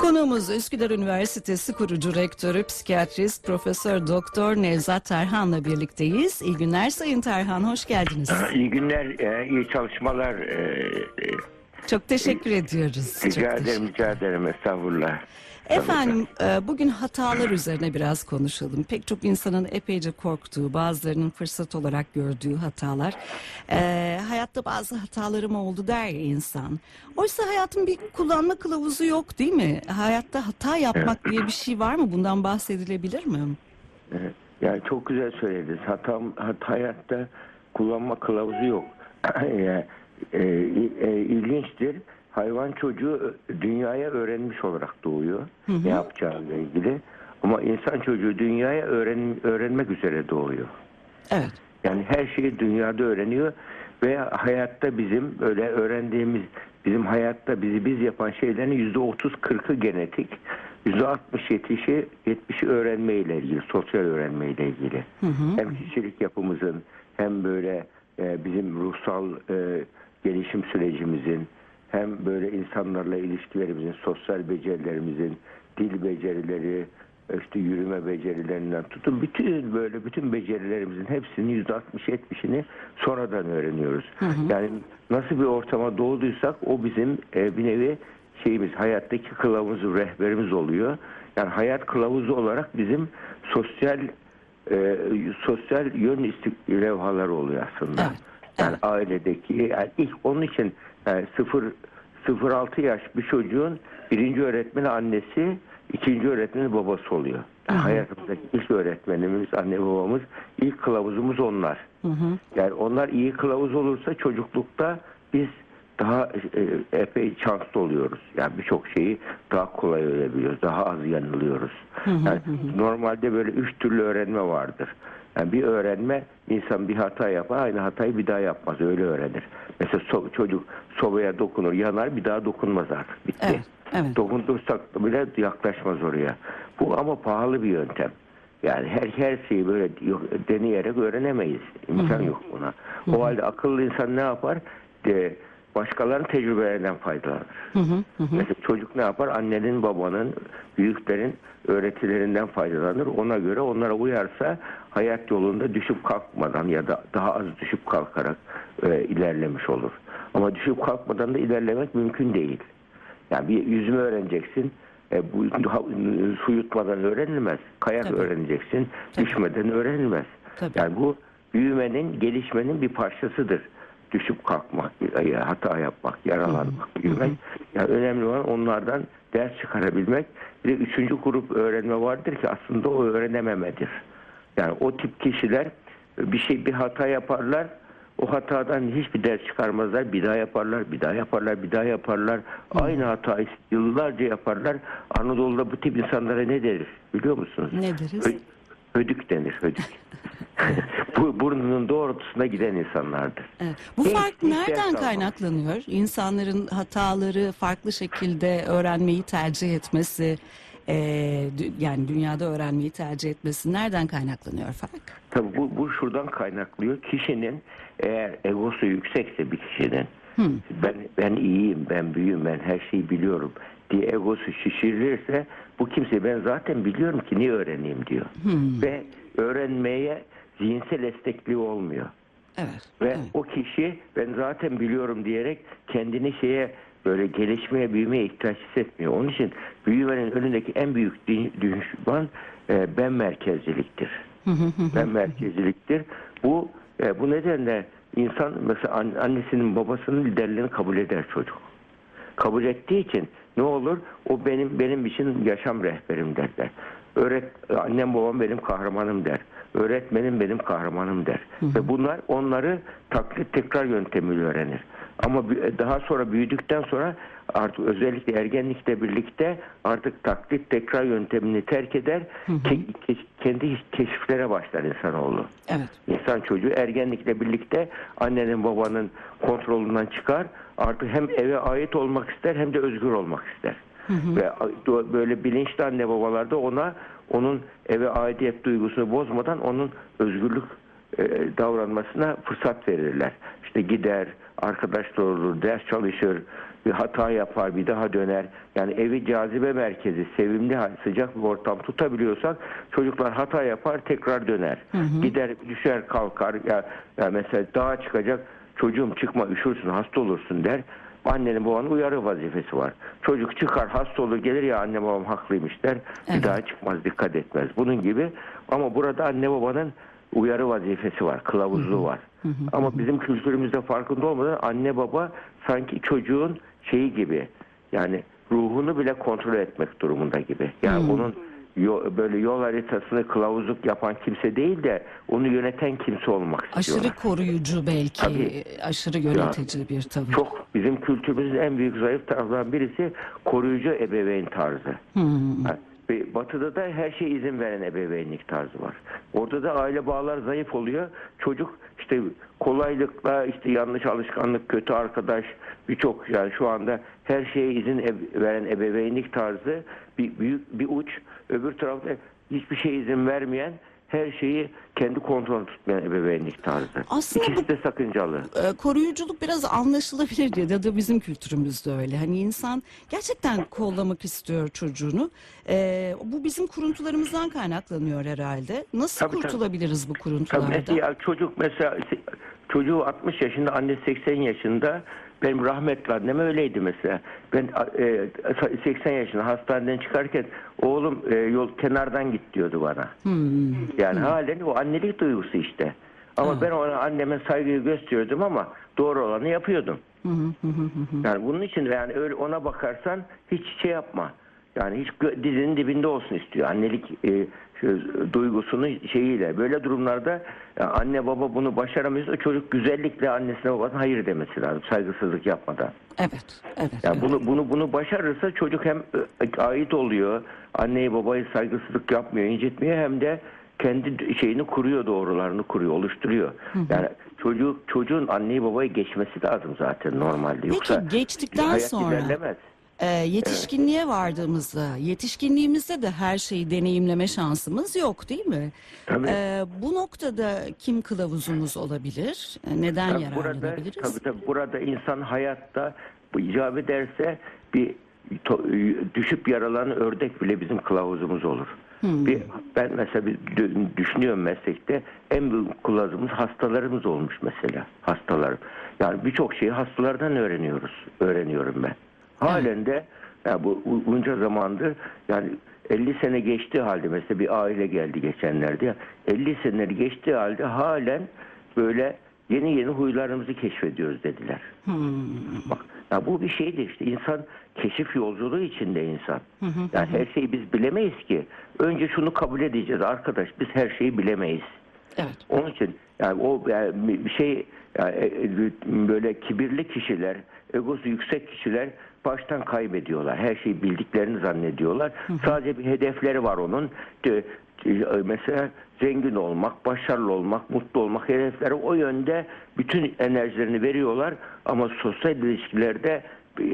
Konuğumuz Üsküdar Üniversitesi kurucu rektörü, psikiyatrist, Profesör Doktor Nevzat Tarhan'la birlikteyiz. İyi günler Sayın Tarhan, hoş geldiniz. İyi günler, e, iyi çalışmalar. e, e, Çok teşekkür ediyoruz. Çok Rica teşekkür- ederim, rica ederim. Estağfurullah. Efendim e, bugün hatalar üzerine biraz konuşalım. Pek çok insanın epeyce korktuğu, bazılarının fırsat olarak gördüğü hatalar. E, hayatta bazı hatalarım oldu der ya insan. Oysa hayatın bir kullanma kılavuzu yok değil mi? Hayatta hata yapmak diye bir şey var mı? Bundan bahsedilebilir mi? Evet. Yani çok güzel söylediniz. Hatam, hat, hayatta kullanma kılavuzu yok. e, e, e, ilginçtir. Hayvan çocuğu dünyaya öğrenmiş olarak doğuyor. Ne yapacağıyla ilgili. Ama insan çocuğu dünyaya öğren, öğrenmek üzere doğuyor. Evet. Yani her şeyi dünyada öğreniyor ve hayatta bizim öyle öğrendiğimiz bizim hayatta bizi biz yapan şeylerin yüzde otuz kırkı genetik, yüzde altmış yetmişi yetmişi öğrenmeyle ilgili, sosyal öğrenmeyle ilgili. Hem kişilik yapımızın hem böyle e, bizim ruhsal e, gelişim sürecimizin hem böyle insanlarla ilişkilerimizin, sosyal becerilerimizin, dil becerileri, işte yürüme becerilerinden tutun bütün böyle bütün becerilerimizin hepsinin yüzde 60 70'ini sonradan öğreniyoruz. Yani nasıl bir ortama doğduysak o bizim e, bir nevi şeyimiz hayattaki kılavuz rehberimiz oluyor. Yani hayat kılavuzu olarak bizim sosyal e, sosyal yön istik levhaları oluyor aslında. Evet, Yani ailedeki yani ilk onun için yani 0 0-6 yaş bir çocuğun birinci öğretmeni annesi, ikinci öğretmeni babası oluyor. Yani hayatımızdaki ilk öğretmenimiz, anne babamız, ilk kılavuzumuz onlar. Yani onlar iyi kılavuz olursa çocuklukta biz daha e, epey şanslı oluyoruz. Yani birçok şeyi daha kolay öğrenebiliyoruz, daha az yanılıyoruz. Yani normalde böyle üç türlü öğrenme vardır. Yani bir öğrenme insan bir hata yapar, aynı hatayı bir daha yapmaz, öyle öğrenir. Mesela so- çocuk sobaya dokunur, yanar, bir daha dokunmaz artık, bitti. Evet, evet. Dokundursak bile yaklaşmaz oraya. Bu ama pahalı bir yöntem. Yani her her şeyi böyle deneyerek öğrenemeyiz. İmkan yok buna. O halde akıllı insan ne yapar? De, başkalarının tecrübelerinden faydalanır. Mesela çocuk ne yapar? Annenin, babanın, büyüklerin öğretilerinden faydalanır. Ona göre onlara uyarsa hayat yolunda düşüp kalkmadan ya da daha az düşüp kalkarak e, ilerlemiş olur. Ama düşüp kalkmadan da ilerlemek mümkün değil. Yani bir yüzme öğreneceksin. E, bu su yutmadan öğrenilmez. Kayak Tabii. öğreneceksin. Tabii. Düşmeden öğrenilmez. Tabii. Yani bu büyümenin, gelişmenin bir parçasıdır. Düşüp kalkmak, hata yapmak, yaralanmak, büyümek. Yani önemli olan onlardan ders çıkarabilmek. Bir de üçüncü grup öğrenme vardır ki aslında o öğrenememedir. Yani o tip kişiler bir şey bir hata yaparlar. O hatadan hiçbir ders çıkarmazlar. Bir daha yaparlar, bir daha yaparlar, bir daha yaparlar. Aynı hatayı yıllarca yaparlar. Anadolu'da bu tip insanlara ne deriz biliyor musunuz? Ne deriz? Ö- hödük denir, hödük. bu burnunun doğrultusuna giden insanlardır. Evet. Bu Hiç- fark hiç nereden kaynaklanıyor? İnsanların hataları farklı şekilde öğrenmeyi tercih etmesi, e, yani dünyada öğrenmeyi tercih etmesi nereden kaynaklanıyor fark? Tabii bu, bu şuradan kaynaklıyor. Kişinin eğer egosu yüksekse bir kişinin ben ben iyiyim, ben büyüğüm, ben her şeyi biliyorum diye egosu şişirilirse bu kimse ben zaten biliyorum ki niye öğreneyim diyor. Ve öğrenmeye zihinsel esnekliği olmuyor. Evet. Ve evet. o kişi ben zaten biliyorum diyerek kendini şeye böyle gelişmeye, büyümeye ihtiyaç hissetmiyor. Onun için büyümenin önündeki en büyük düşman e, ben merkezciliktir. ben merkezciliktir. Bu e, bu nedenle insan mesela an- annesinin babasının liderliğini kabul eder çocuk. Kabul ettiği için ne olur? O benim benim için yaşam rehberim derler. Öğret annem babam benim kahramanım der. Öğretmenim benim kahramanım der. Ve bunlar onları taklit tekrar yöntemiyle öğrenir. Ama daha sonra büyüdükten sonra artık özellikle ergenlikle birlikte artık taklit tekrar yöntemini terk eder. ke- ke- kendi keşiflere başlar insanoğlu. Evet. İnsan çocuğu ergenlikle birlikte annenin babanın kontrolünden çıkar. Artık hem eve ait olmak ister hem de özgür olmak ister. Ve do- böyle bilinçli anne babalar da ona onun eve aidiyet duygusunu bozmadan onun özgürlük e, davranmasına fırsat verirler. İşte gider, arkadaşlar olur, ders çalışır, bir hata yapar bir daha döner. Yani evi cazibe merkezi sevimli sıcak bir ortam tutabiliyorsak çocuklar hata yapar tekrar döner. Gider düşer kalkar ya, ya mesela dağa çıkacak çocuğum çıkma üşürsün hasta olursun der. Annenin babanın uyarı vazifesi var. Çocuk çıkar hasta olur gelir ya anne babam haklıymış der. Bir Evet. daha çıkmaz dikkat etmez. Bunun gibi ama burada anne babanın uyarı vazifesi var, kılavuzluğu var. Ama bizim kültürümüzde farkında olmadan anne baba sanki çocuğun şeyi gibi yani ruhunu bile kontrol etmek durumunda gibi. Yani onun yo- böyle yol haritasını kılavuzluk yapan kimse değil de onu yöneten kimse olmak istiyorlar. Aşırı koruyucu belki, Tabii. aşırı yönetici bir tavır. Çok bizim kültürümüzün en büyük zayıf taraflarından birisi koruyucu ebeveyn tarzı. Ha, ve Batı'da da her şey izin veren ebeveynlik tarzı var. Orada da aile bağlar zayıf oluyor. Çocuk işte kolaylıkla işte yanlış alışkanlık, kötü arkadaş birçok yani şu anda her şeye izin veren ebeveynlik tarzı bir büyük bir uç. Öbür tarafta hiçbir şeye izin vermeyen her şeyi kendi kontrolü tutmayan ebeveynlik tarzı. Aslında İkisi de sakıncalı. e, koruyuculuk biraz anlaşılabilir ya da bizim kültürümüzde öyle. Hani insan gerçekten kollamak istiyor çocuğunu. E, bu bizim kuruntularımızdan kaynaklanıyor herhalde. Nasıl Tabii, tabii. kurtulabiliriz bu Tabii kuruntulardan? mesela çocuk mesela çocuğu 60 yaşında anne 80 yaşında benim rahmetli annem öyleydi mesela. Ben e, 80 yaşında hastaneden çıkarken oğlum e, yol kenardan git diyordu bana. Yani halen o annelik duygusu işte. Ama ben ona anneme saygıyı gösteriyordum ama doğru olanı yapıyordum. Yani bunun için yani öyle ona bakarsan hiç şey yapma. Yani hiç dizinin dibinde olsun istiyor. Annelik e, duygusunu şeyiyle. Böyle durumlarda ya anne baba bunu başaramıyorsa çocuk güzellikle annesine babasına hayır demesi lazım. Saygısızlık yapmadan. Evet, evet. Yani evet. bunu bunu bunu başarırsa çocuk hem e, ait oluyor. Anneyi babayı saygısızlık yapmıyor, incitmiyor hem de kendi şeyini kuruyor, doğrularını kuruyor, oluşturuyor. Yani çocuk çocuğun anneyi babayı geçmesi lazım zaten normalde. Yoksa geçtikten hayat sonra- ilerlemez. Ee, yetişkinliğe vardığımızda, yetişkinliğimizde de her şeyi deneyimleme şansımız yok değil mi? Tabii. Ee, bu noktada kim kılavuzumuz olabilir? Ee, Neden Tabii burada, yararlanabiliriz? tabii tabii burada insan hayatta bu icap ederse bir to- düşüp yaralanan ördek bile bizim kılavuzumuz olur. Bir, ben mesela bir dü- düşünüyorum meslekte en büyük kılavuzumuz hastalarımız olmuş mesela hastalar. Yani birçok şeyi hastalardan öğreniyoruz. Öğreniyorum ben. Halen de ya bu bunca zamandır yani 50 sene geçtiği halde mesela bir aile geldi geçenlerde ya 50 seneleri geçtiği halde halen böyle yeni yeni huylarımızı keşfediyoruz dediler. Bak ya bu bir şeydi işte insan keşif yolculuğu içinde insan. Yani her şeyi biz bilemeyiz ki. Önce şunu kabul edeceğiz arkadaş biz her şeyi bilemeyiz. Evet. Onun için yani o yani bir şey yani e, e, böyle kibirli kişiler, egosu yüksek kişiler baştan kaybediyorlar. Her şeyi bildiklerini zannediyorlar. Sadece bir hedefleri var onun. De- Mesela zengin olmak, başarılı olmak, mutlu olmak hedefleri o yönde bütün enerjilerini veriyorlar ama sosyal ilişkilerde e, e,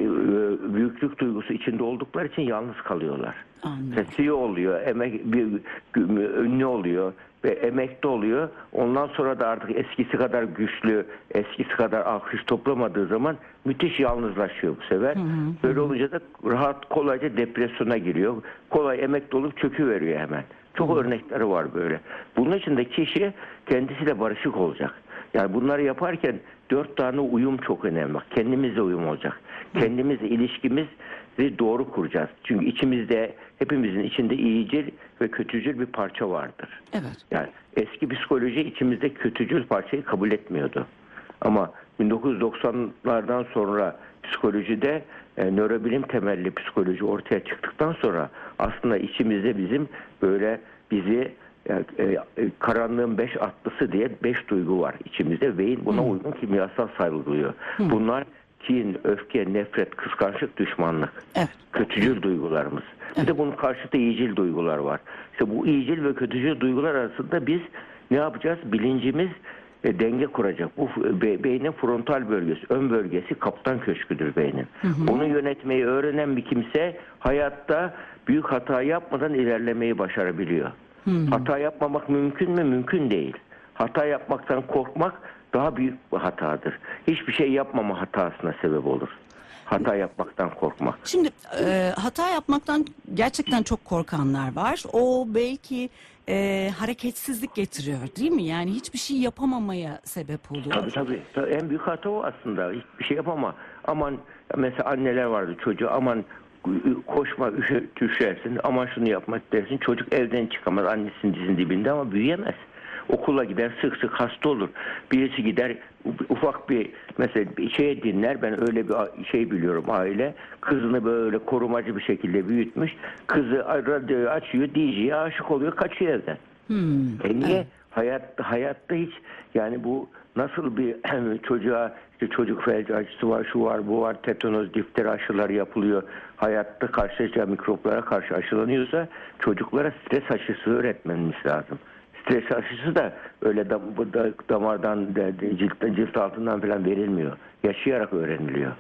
büyüklük duygusu içinde oldukları için yalnız kalıyorlar. Anladım. Sesi oluyor, emek bir ünlü oluyor ve emekli oluyor. Ondan sonra da artık eskisi kadar güçlü, eskisi kadar alkış toplamadığı zaman müthiş yalnızlaşıyor bu sefer. Böyle olunca da rahat kolayca depresyona giriyor. Kolay emekli olup çöküveriyor hemen. Çok örnekleri var böyle. Bunun için de kişi kendisiyle barışık olacak. Yani bunları yaparken dört tane uyum çok önemli. Kendimizle uyum olacak. Kendimizle ilişkimizi doğru kuracağız. Çünkü içimizde hepimizin içinde iyicil ve kötücül bir parça vardır. Evet. Yani eski psikoloji içimizde kötücül parçayı kabul etmiyordu. Ama 1990'lardan sonra psikolojide e, nörobilim temelli psikoloji ortaya çıktıktan sonra aslında içimizde bizim böyle bizi e, e, karanlığın beş atlısı diye beş duygu var içimizde. Beyin buna uygun kimyasal salgılıyor. Bunlar kin, öfke, nefret, kıskançlık, düşmanlık. Evet. Kötücül duygularımız. Bir de bunun karşıtı iyicil duygular var. İşte bu iyicil ve kötücül duygular arasında biz ne yapacağız? Bilincimiz e, denge kuracak. Bu be- beynin frontal bölgesi, ön bölgesi kaptan köşküdür beynin. Onu yönetmeyi öğrenen bir kimse hayatta büyük hata yapmadan ilerlemeyi başarabiliyor. Hata yapmamak mümkün mü? Mümkün değil. Hata yapmaktan korkmak daha büyük bir hatadır. Hiçbir şey yapmama hatasına sebep olur. Hata yapmaktan korkmak. Şimdi e, hata yapmaktan gerçekten çok korkanlar var. O belki e, hareketsizlik getiriyor değil mi? Yani hiçbir şey yapamamaya sebep oluyor. Tabii tabii. Tabii En büyük hata o aslında. Hiçbir şey yapama. Aman mesela anneler vardı çocuğu aman koşma üşe, düşersin aman şunu yapmak dersin. Çocuk evden çıkamaz annesinin dizinin dibinde ama büyüyemez. Okula gider sık sık hasta olur. Birisi gider ufak bir mesela bir şeye dinler. Ben öyle bir şey biliyorum aile. Kızını böyle korumacı bir şekilde büyütmüş. Kızı radyoyu açıyor, DJ'ye aşık oluyor, kaçıyor evden. Hmm, E niye? Hayatta, hayatta hiç yani bu nasıl bir çocuğa işte çocuk felci acısı var, şu var, bu var, tetanoz, difteri aşıları yapılıyor. Hayatta karşılaşacağı mikroplara karşı aşılanıyorsa çocuklara stres aşısı öğretmemiz lazım. Stres aşısı da öyle dam, damardan, ciltten, cilt altından falan verilmiyor. Yaşayarak öğreniliyor.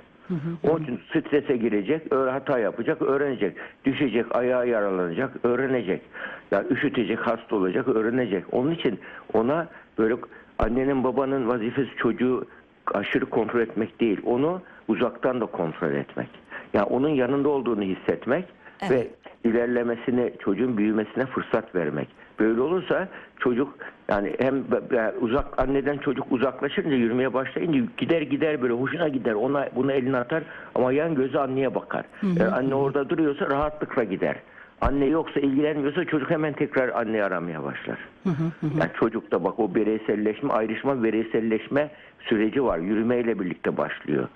Onun için strese girecek, hata yapacak, öğrenecek. Düşecek, ayağı yaralanacak, öğrenecek. Ya üşütecek, hasta olacak, öğrenecek. Onun için ona böyle annenin babanın vazifesi çocuğu aşırı kontrol etmek değil. Onu uzaktan da kontrol etmek. Yani onun yanında olduğunu hissetmek Evet. ve ilerlemesine, çocuğun büyümesine fırsat vermek. Böyle olursa çocuk yani hem yani uzak anneden çocuk uzaklaşınca yürümeye başlayınca gider gider böyle hoşuna gider. Ona bunu eline atar ama yan gözü anneye bakar. Eğer anne orada duruyorsa rahatlıkla gider. Anne yoksa ilgilenmiyorsa çocuk hemen tekrar anneyi aramaya başlar. Yani çocukta bak o bireyselleşme, ayrışma, bireyselleşme süreci var. Yürümeyle birlikte başlıyor.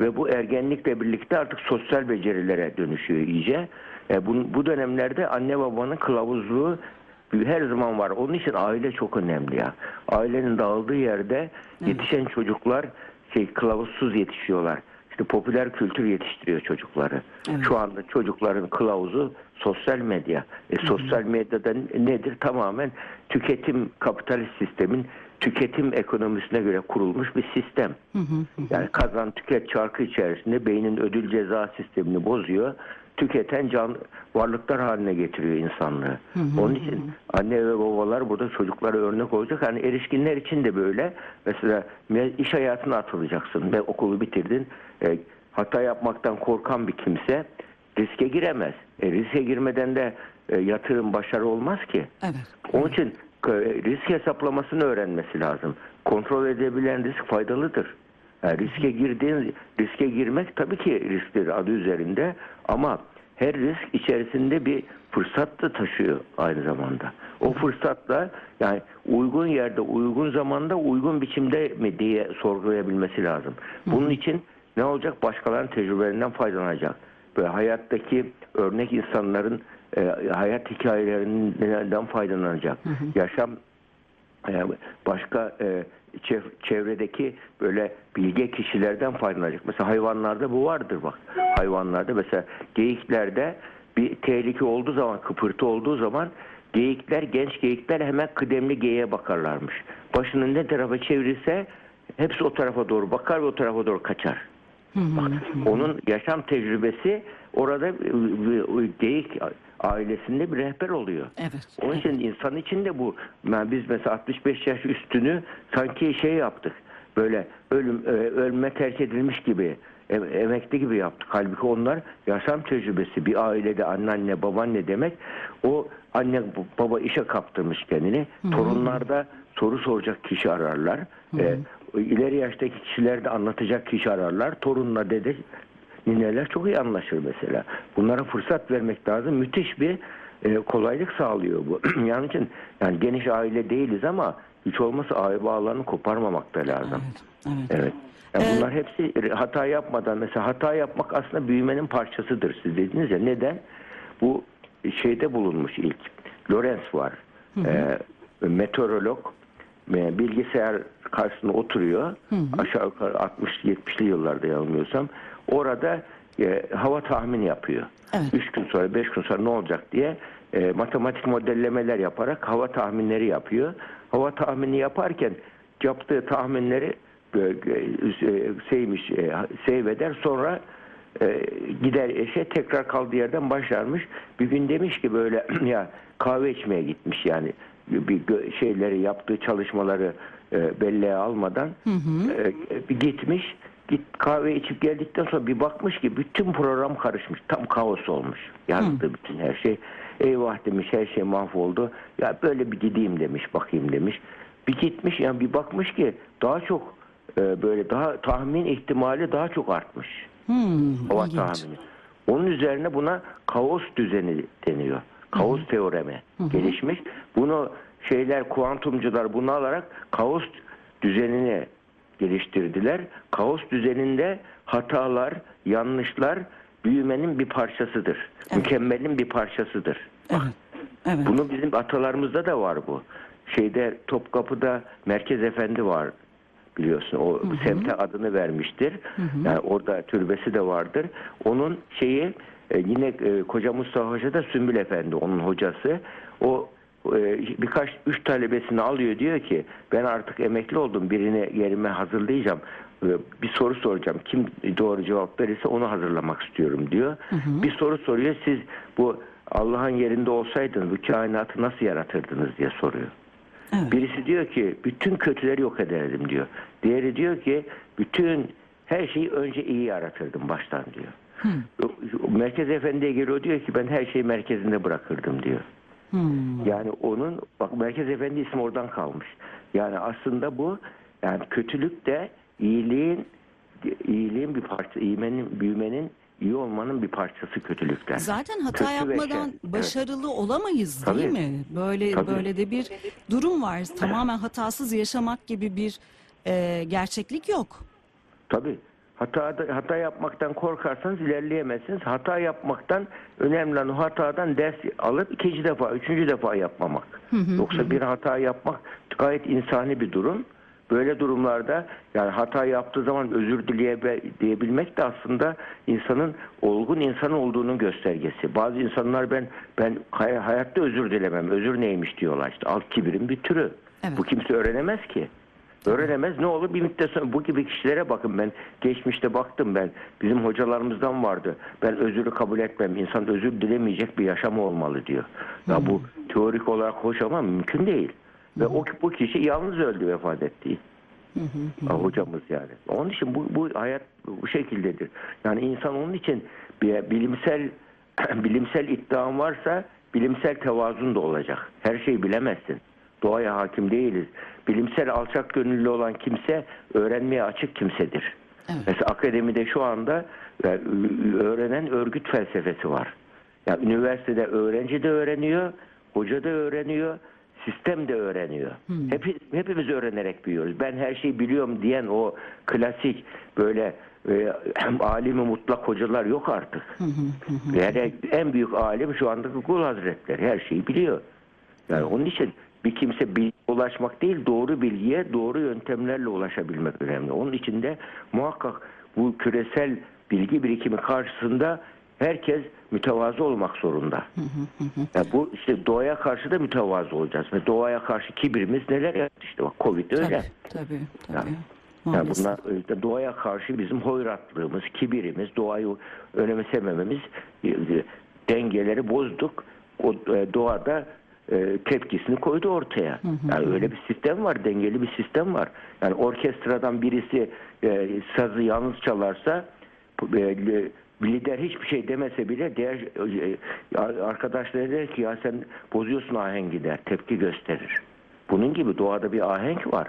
Ve bu ergenlikle birlikte artık sosyal becerilere dönüşüyor iyice. E, bu, bu dönemlerde anne babanın kılavuzluğu her zaman var. Onun için aile çok önemli ya. Ailenin dağıldığı yerde yetişen çocuklar şey kılavuzsuz yetişiyorlar. İşte popüler kültür yetiştiriyor çocukları. Evet. Şu anda çocukların kılavuzu sosyal medya. E, sosyal medyada nedir? Tamamen tüketim kapitalist sistemin tüketim ekonomisine göre kurulmuş bir sistem. Yani kazan tüket çarkı içerisinde beynin ödül ceza sistemini bozuyor. Tüketen can varlıklar haline getiriyor insanlığı. Onun için anne ve babalar burada çocuklara örnek olacak. Hani erişkinler için de böyle. Mesela iş hayatına atılacaksın ve okulu bitirdin. E, hata yapmaktan korkan bir kimse riske giremez. E, riske girmeden de e, yatırım başarı olmaz ki. Evet. Onun için e, risk hesaplamasını öğrenmesi lazım. Kontrol edebilen risk faydalıdır. Yani riske girdiğin riske girmek tabii ki risktir adı üzerinde ama her risk içerisinde bir fırsat da taşıyor aynı zamanda. O fırsatla yani uygun yerde, uygun zamanda, uygun biçimde mi diye sorgulayabilmesi lazım. Bunun için ne olacak? Başkalarının tecrübelerinden faydalanacak. Böyle hayattaki örnek insanların e, hayat hikayelerinden faydalanacak. Yaşam başka e, çev- çevredeki böyle bilge kişilerden faydalanacak. Mesela hayvanlarda bu vardır bak. Hayvanlarda mesela geyiklerde bir tehlike olduğu zaman, kıpırtı olduğu zaman geyikler, genç geyikler hemen kıdemli geyiğe bakarlarmış. Başını ne tarafa çevirirse hepsi o tarafa doğru bakar ve o tarafa doğru kaçar. Bak, onun yaşam tecrübesi orada e, e, geyik ailesinde bir rehber oluyor. Evet. Onun için insan için de bu. Yani biz mesela 65 yaş üstünü sanki şey yaptık. Böyle ölüm e, ölme terk edilmiş gibi em- emekli gibi yaptık. Halbuki onlar yaşam tecrübesi. Bir ailede anneanne babaanne demek. O anne baba işe kaptırmış kendini. Torunlarda soru soracak kişi ararlar. E, ileri yaştaki kişiler de anlatacak kişi ararlar. Torunla dede nineler çok iyi anlaşır mesela. Bunlara fırsat vermek lazım. Müthiş bir e, kolaylık sağlıyor bu. yani için yani geniş aile değiliz ama hiç olmazsa aile bağlarını koparmamak da lazım. Evet. Evet. Evet. Yani Ee, bunlar hepsi hata yapmadan mesela hata yapmak aslında büyümenin parçasıdır siz dediniz ya. Neden? Bu şeyde bulunmuş ilk. Lorenz var. Ee, meteorolog e, bilgisayar karşısında oturuyor. Aşağı yukarı 60-70'li yıllarda yanılmıyorsam. Orada e, hava tahmini yapıyor. Evet. 3 gün sonra 5 gün sonra ne olacak diye e, matematik modellemeler yaparak hava tahminleri yapıyor. Hava tahmini yaparken yaptığı tahminleri e, e, şeymiş, e, sonra e, gider eşe tekrar kaldığı yerden başlarmış. Bir gün demiş ki böyle ya kahve içmeye gitmiş yani bir şeyleri yaptığı çalışmaları e, belleğe almadan e, bir gitmiş git kahve içip geldikten sonra bir bakmış ki bütün program karışmış. Tam kaos olmuş. Yazdı bütün her şey. Eyvah demiş her şey mahvoldu. Ya böyle bir gideyim demiş bakayım demiş. Bir gitmiş yani bir bakmış ki daha çok e, böyle daha tahmin ihtimali daha çok artmış. Hmm, Hava ilginç. tahmini. Onun üzerine buna kaos düzeni deniyor. Kaos teoremi gelişmiş. Bunu şeyler kuantumcular bunu alarak kaos düzenini geliştirdiler. Kaos düzeninde hatalar, yanlışlar büyümenin bir parçasıdır. Mükemmelin bir parçasıdır. Evet. Evet. Bunu bizim atalarımızda da var bu. Şeyde Topkapı'da Merkez Efendi var biliyorsun. O semte adını vermiştir. Yani orada türbesi de vardır. Onun şeyi e, yine e, Koca Mustafa Hoca da Sümbül Efendi onun hocası. O e, birkaç üç talebesini alıyor diyor ki ben artık emekli oldum birini yerime hazırlayacağım. Bir soru soracağım. Kim doğru cevap verirse onu hazırlamak istiyorum diyor. Bir soru soruyor. Siz bu Allah'ın yerinde olsaydınız bu kainatı nasıl yaratırdınız diye soruyor. Evet. Birisi diyor ki bütün kötüleri yok ederdim diyor. Diğeri diyor ki bütün her şeyi önce iyi yaratırdım baştan diyor. Merkez Efendi'ye geliyor diyor ki ben her şeyi merkezinde bırakırdım diyor. Hmm. Yani onun bak Merkez Efendi ismi oradan kalmış. Yani aslında bu yani kötülük de iyiliğin iyiliğin bir parça, iymenin, büyümenin, iyi olmanın bir parçası kötülükten. Zaten hata Kötü yapmadan şer, evet. başarılı olamayız değil Tabii. mi? Böyle Tabii. böyle de bir durum var. Tamamen hatasız yaşamak gibi bir e, gerçeklik yok. Tabii. Hata, hata yapmaktan korkarsanız ilerleyemezsiniz. Hata yapmaktan önemli olan o hatadan ders alıp ikinci defa, üçüncü defa yapmamak. Yoksa bir hata yapmak gayet insani bir durum. Böyle durumlarda yani hata yaptığı zaman özür dileye diyebilmek de aslında insanın olgun insan olduğunun göstergesi. Bazı insanlar ben ben hay- hayatta özür dilemem. Özür neymiş diyorlar işte. Alt kibirin bir türü. Evet. Bu kimse öğrenemez ki. Öğrenemez. Ne olur bir müddet sonra bu gibi kişilere bakın ben geçmişte baktım ben bizim hocalarımızdan vardı. Ben özürü kabul etmem. İnsan özür dilemeyecek bir yaşamı olmalı diyor. Ya bu teorik olarak hoş ama mümkün değil. Ve o bu kişi yalnız öldü vefat etti. Ha, hocamız yani. Onun için bu, bu hayat bu şekildedir. Yani insan onun için bir bilimsel bilimsel iddian varsa bilimsel tevazun da olacak. Her şeyi bilemezsin. Doğaya hakim değiliz. Bilimsel alçak gönüllü olan kimse öğrenmeye açık kimsedir. Evet. Mesela akademide şu anda e, öğrenen örgüt felsefesi var. Yani üniversitede öğrenci de öğreniyor, hoca da öğreniyor, sistem de öğreniyor. Hepi, hepimiz öğrenerek büyüyoruz. Ben her şeyi biliyorum diyen o klasik böyle e, alimi mutlak hocalar yok artık. Yani en büyük alim şu anda Kul Hazretleri her şeyi biliyor. Yani onun için bir kimse bilgiye ulaşmak değil doğru bilgiye doğru yöntemlerle ulaşabilmek önemli. Onun için de muhakkak bu küresel bilgi birikimi karşısında herkes mütevazı olmak zorunda. Yani bu işte doğaya karşı da mütevazı olacağız. Ve doğaya karşı kibrimiz neler yaptı işte bak Covid öyle. Tabii, tabii, tabii. Yani Maalesef. bunlar işte doğaya karşı bizim hoyratlığımız, kibirimiz, doğayı önemsemememiz e, e, dengeleri bozduk. O e, doğada tepkisini koydu ortaya. Yani öyle bir sistem var, dengeli bir sistem var. Yani orkestradan birisi e, sazı yalnız çalarsa e, lider hiçbir şey demese bile diğer e, arkadaşları der ki ya sen bozuyorsun ahengi der, tepki gösterir. Bunun gibi doğada bir ahenk var.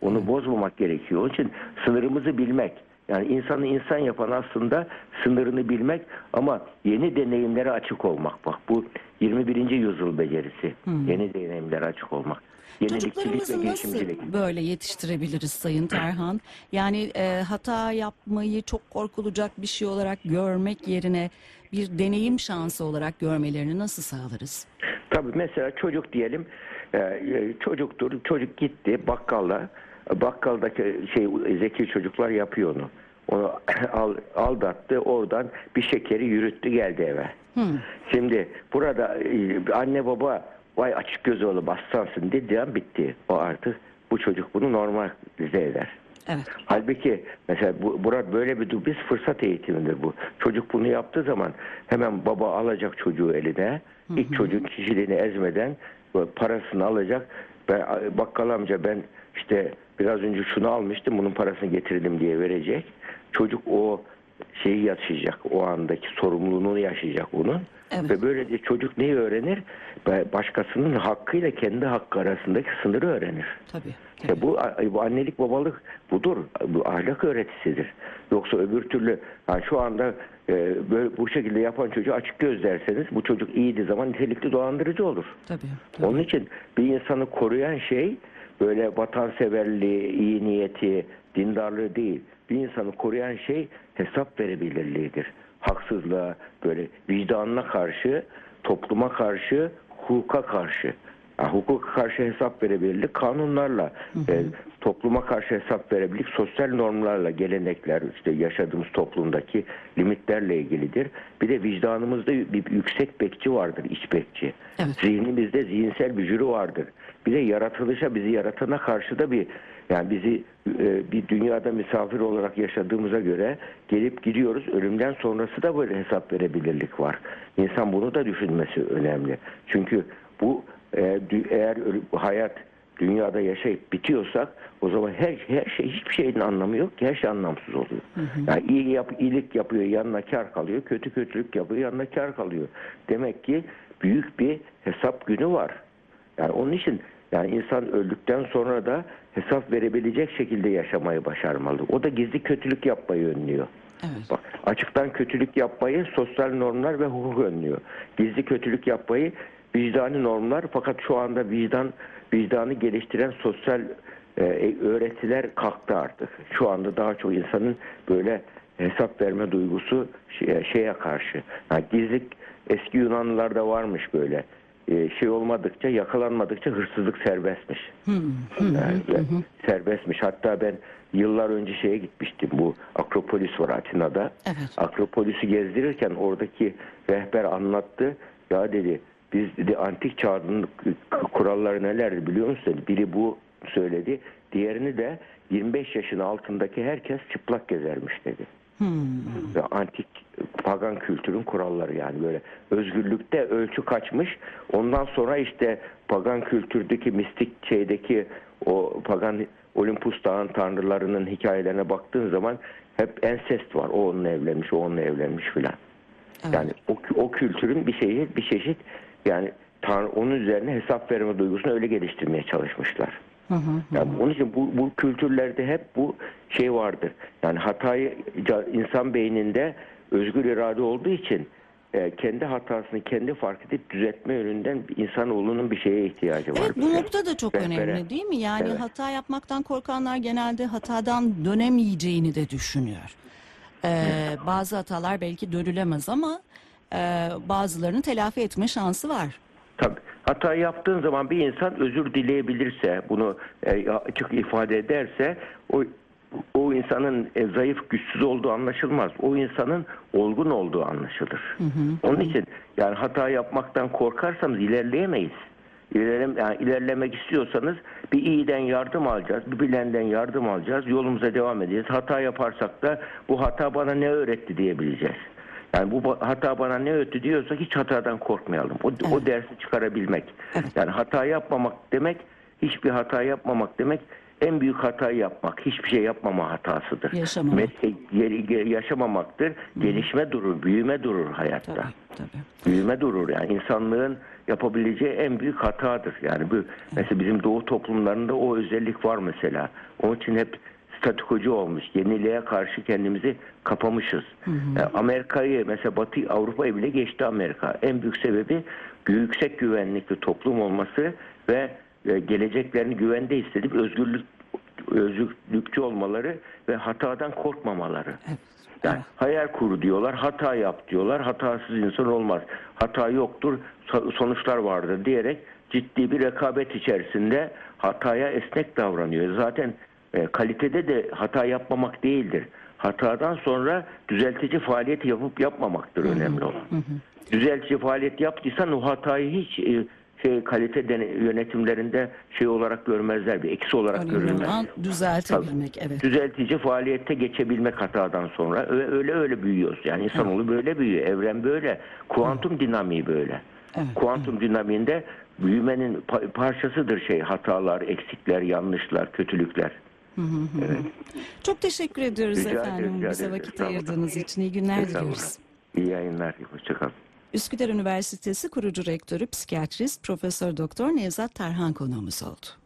Onu bozmamak gerekiyor. Onun için sınırımızı bilmek. Yani insanı insan yapan aslında sınırını bilmek ama yeni deneyimlere açık olmak. Bak bu 21. yüzyıl becerisi. Yeni deneyimlere açık olmak. Çocuklarımızı nasıl böyle yetiştirebiliriz Sayın Terhan? Yani e, hata yapmayı çok korkulacak bir şey olarak görmek yerine bir deneyim şansı olarak görmelerini nasıl sağlarız? Tabii mesela çocuk diyelim e, e, çocuktur. Çocuk gitti bakkala. Bakkaldaki şey zeki çocuklar yapıyor onu. Onu al- aldattı. Oradan bir şekeri yürüttü geldi eve. Şimdi burada e, anne baba vay açık göz oğlum aslansın dediği an bitti. O artık bu çocuk bunu normalize eder. Evet. Halbuki mesela bu, burada böyle bir biz fırsat eğitimidir bu. Çocuk bunu yaptığı zaman hemen baba alacak çocuğu eline. ilk çocuğun kişiliğini ezmeden parasını alacak. Ben, bakkal amca ben işte biraz önce şunu almıştım bunun parasını getirdim diye verecek. çocuk o şeyi yaşayacak. O andaki sorumluluğunu yaşayacak onun. Evet. Ve böylece çocuk neyi öğrenir? Ba- Başkasının hakkıyla kendi hakkı arasındaki sınırı öğrenir. Tabii. İşte bu, bu annelik babalık budur. Bu ahlak öğretisidir. Yoksa öbür türlü yani şu anda e, böyle bu şekilde yapan çocuğu açık göz derseniz bu çocuk iyiydi zaman nitelikli dolandırıcı olur. Tabii. tabii. Onun için bir insanı koruyan şey böyle vatanseverliği, iyi niyeti, dindarlığı değil. Bir insanı koruyan şey hesap verebilirliğidir. Haksızlığa, böyle vicdanına karşı, topluma karşı, hukuka karşı. Ya, hukuka karşı hesap verebilirlik kanunlarla, e, topluma karşı hesap verebilirlik sosyal normlarla, gelenekler, işte yaşadığımız toplumdaki limitlerle ilgilidir. Bir de vicdanımızda bir yüksek bekçi vardır, iç bekçi. Evet. Zihnimizde zihinsel bir jüri vardır. Bir de yaratılışa, bizi yaratana karşı da bir yani bizi e, bir dünyada misafir olarak yaşadığımıza göre gelip gidiyoruz. Ölümden sonrası da böyle hesap verebilirlik var. İnsan bunu da düşünmesi önemli. Çünkü bu e, eğer hayat dünyada yaşayıp bitiyorsak o zaman her her şey hiçbir şeyin anlamı yok ki her şey anlamsız oluyor. Yani iyi yap, iyilik yapıyor yanına kar kalıyor, kötü kötülük yapıyor yanına kar kalıyor. Demek ki büyük bir hesap günü var. Yani onun için yani insan öldükten sonra da hesap verebilecek şekilde yaşamayı başarmalı. O da gizli kötülük yapmayı önlüyor. Evet. Bak açıktan kötülük yapmayı sosyal normlar ve hukuk önlüyor. Gizli kötülük yapmayı vicdani normlar fakat şu anda vicdan vicdanı geliştiren sosyal e, öğretiler kalktı artık. Şu anda daha çok insanın böyle hesap verme duygusu şeye, şeye karşı. Yani gizli eski Yunanlılarda varmış böyle. E, şey olmadıkça yakalanmadıkça hırsızlık serbestmiş. Yani ve serbestmiş. Hatta ben yıllar önce şeye gitmiştim. Bu Akropolis var Atina'da. Evet. Akropolis'i gezdirirken oradaki rehber anlattı. Ya dedi biz dedi antik çağın kuralları nelerdi biliyor musun? dedi. Biri bu söyledi. Diğerini de 25 yaşın altındaki herkes çıplak gezermiş dedi. Ve antik pagan kültürün kuralları yani böyle özgürlükte ölçü kaçmış. Ondan sonra işte pagan kültürdeki mistik şeydeki o pagan Olimpus dağın tanrılarının hikayelerine baktığın zaman hep ensest var. O onunla evlenmiş, o onunla evlenmiş filan. Evet. Yani o, o kültürün bir şeyi, bir çeşit yani tanrı, onun üzerine hesap verme duygusunu öyle geliştirmeye çalışmışlar. Yani onun için bu, bu kültürlerde hep bu şey vardır. Yani hatayı insan beyninde özgür irade olduğu için e, kendi hatasını kendi fark edip düzeltme yönünden insanoğlunun bir şeye ihtiyacı var. Evet bu nokta da çok Rehbere. önemli değil mi? Yani Evet. hata yapmaktan korkanlar genelde hatadan dönemeyeceğini de düşünüyor. Ee, bazı hatalar belki dönülemez ama e, bazılarını telafi etme şansı var. Tabii. Hata yaptığın zaman bir insan özür dileyebilirse, bunu e, açık ifade ederse o o insanın e, zayıf, güçsüz olduğu anlaşılmaz. O insanın olgun olduğu anlaşılır. Onun için yani hata yapmaktan korkarsanız ilerleyemeyiz. İlerlem, yani ilerlemek istiyorsanız bir iyiden yardım alacağız, bir bilenden yardım alacağız, yolumuza devam edeceğiz. Hata yaparsak da bu hata bana ne öğretti diyebileceğiz. Yani bu hata bana ne öğretti diyorsak hiç hatadan korkmayalım. O, o dersi çıkarabilmek. Yani hata yapmamak demek, hiçbir hata yapmamak demek en büyük hatayı yapmak. Hiçbir şey yapmama hatasıdır. Yaşamamak. Geri- yaşamamaktır. Gelişme durur, büyüme durur hayatta Tabii tabii. büyüme durur yani insanlığın yapabileceği en büyük hatadır. Yani bu mesela bizim doğu toplumlarında o özellik var mesela. Onun için hep statikocu olmuş. Yeniliğe karşı kendimizi kapamışız. Yani Amerika'yı mesela Batı Avrupa'yı bile geçti Amerika. En büyük sebebi yüksek güvenlikli toplum olması ve e, geleceklerini güvende hissedip özgürlük özgürlükçü olmaları ve hatadan korkmamaları. Yani hayal kuru diyorlar, hata yap diyorlar, hatasız insan olmaz. Hata yoktur, so- sonuçlar vardır diyerek ciddi bir rekabet içerisinde hataya esnek davranıyor. Zaten e, kalitede de hata yapmamak değildir. Hatadan sonra düzeltici faaliyet yapıp yapmamaktır önemli olan. Düzeltici faaliyet yaptıysan o hatayı hiç e, şey kalite dene- yönetimlerinde şey olarak görmezler, bir eksi olarak Önemli görülmez. olan düzeltebilmek. Evet. Düzeltici faaliyette geçebilmek hatadan sonra öyle öyle, öyle büyüyoruz. Yani insanoğlu böyle büyüyor. Evren böyle. Kuantum dinamiği böyle. Evet, Kuantum dinamiğinde büyümenin pa- parçasıdır şey hatalar, eksikler, yanlışlar, kötülükler. Evet. Çok teşekkür ediyoruz Rica efendim rica bize vakit ayırdığınız için. İyi günler diliyoruz. İyi yayınlar. Hoşçakalın. Üsküdar Üniversitesi kurucu rektörü psikiyatrist Profesör Doktor Nevzat Tarhan konuğumuz oldu.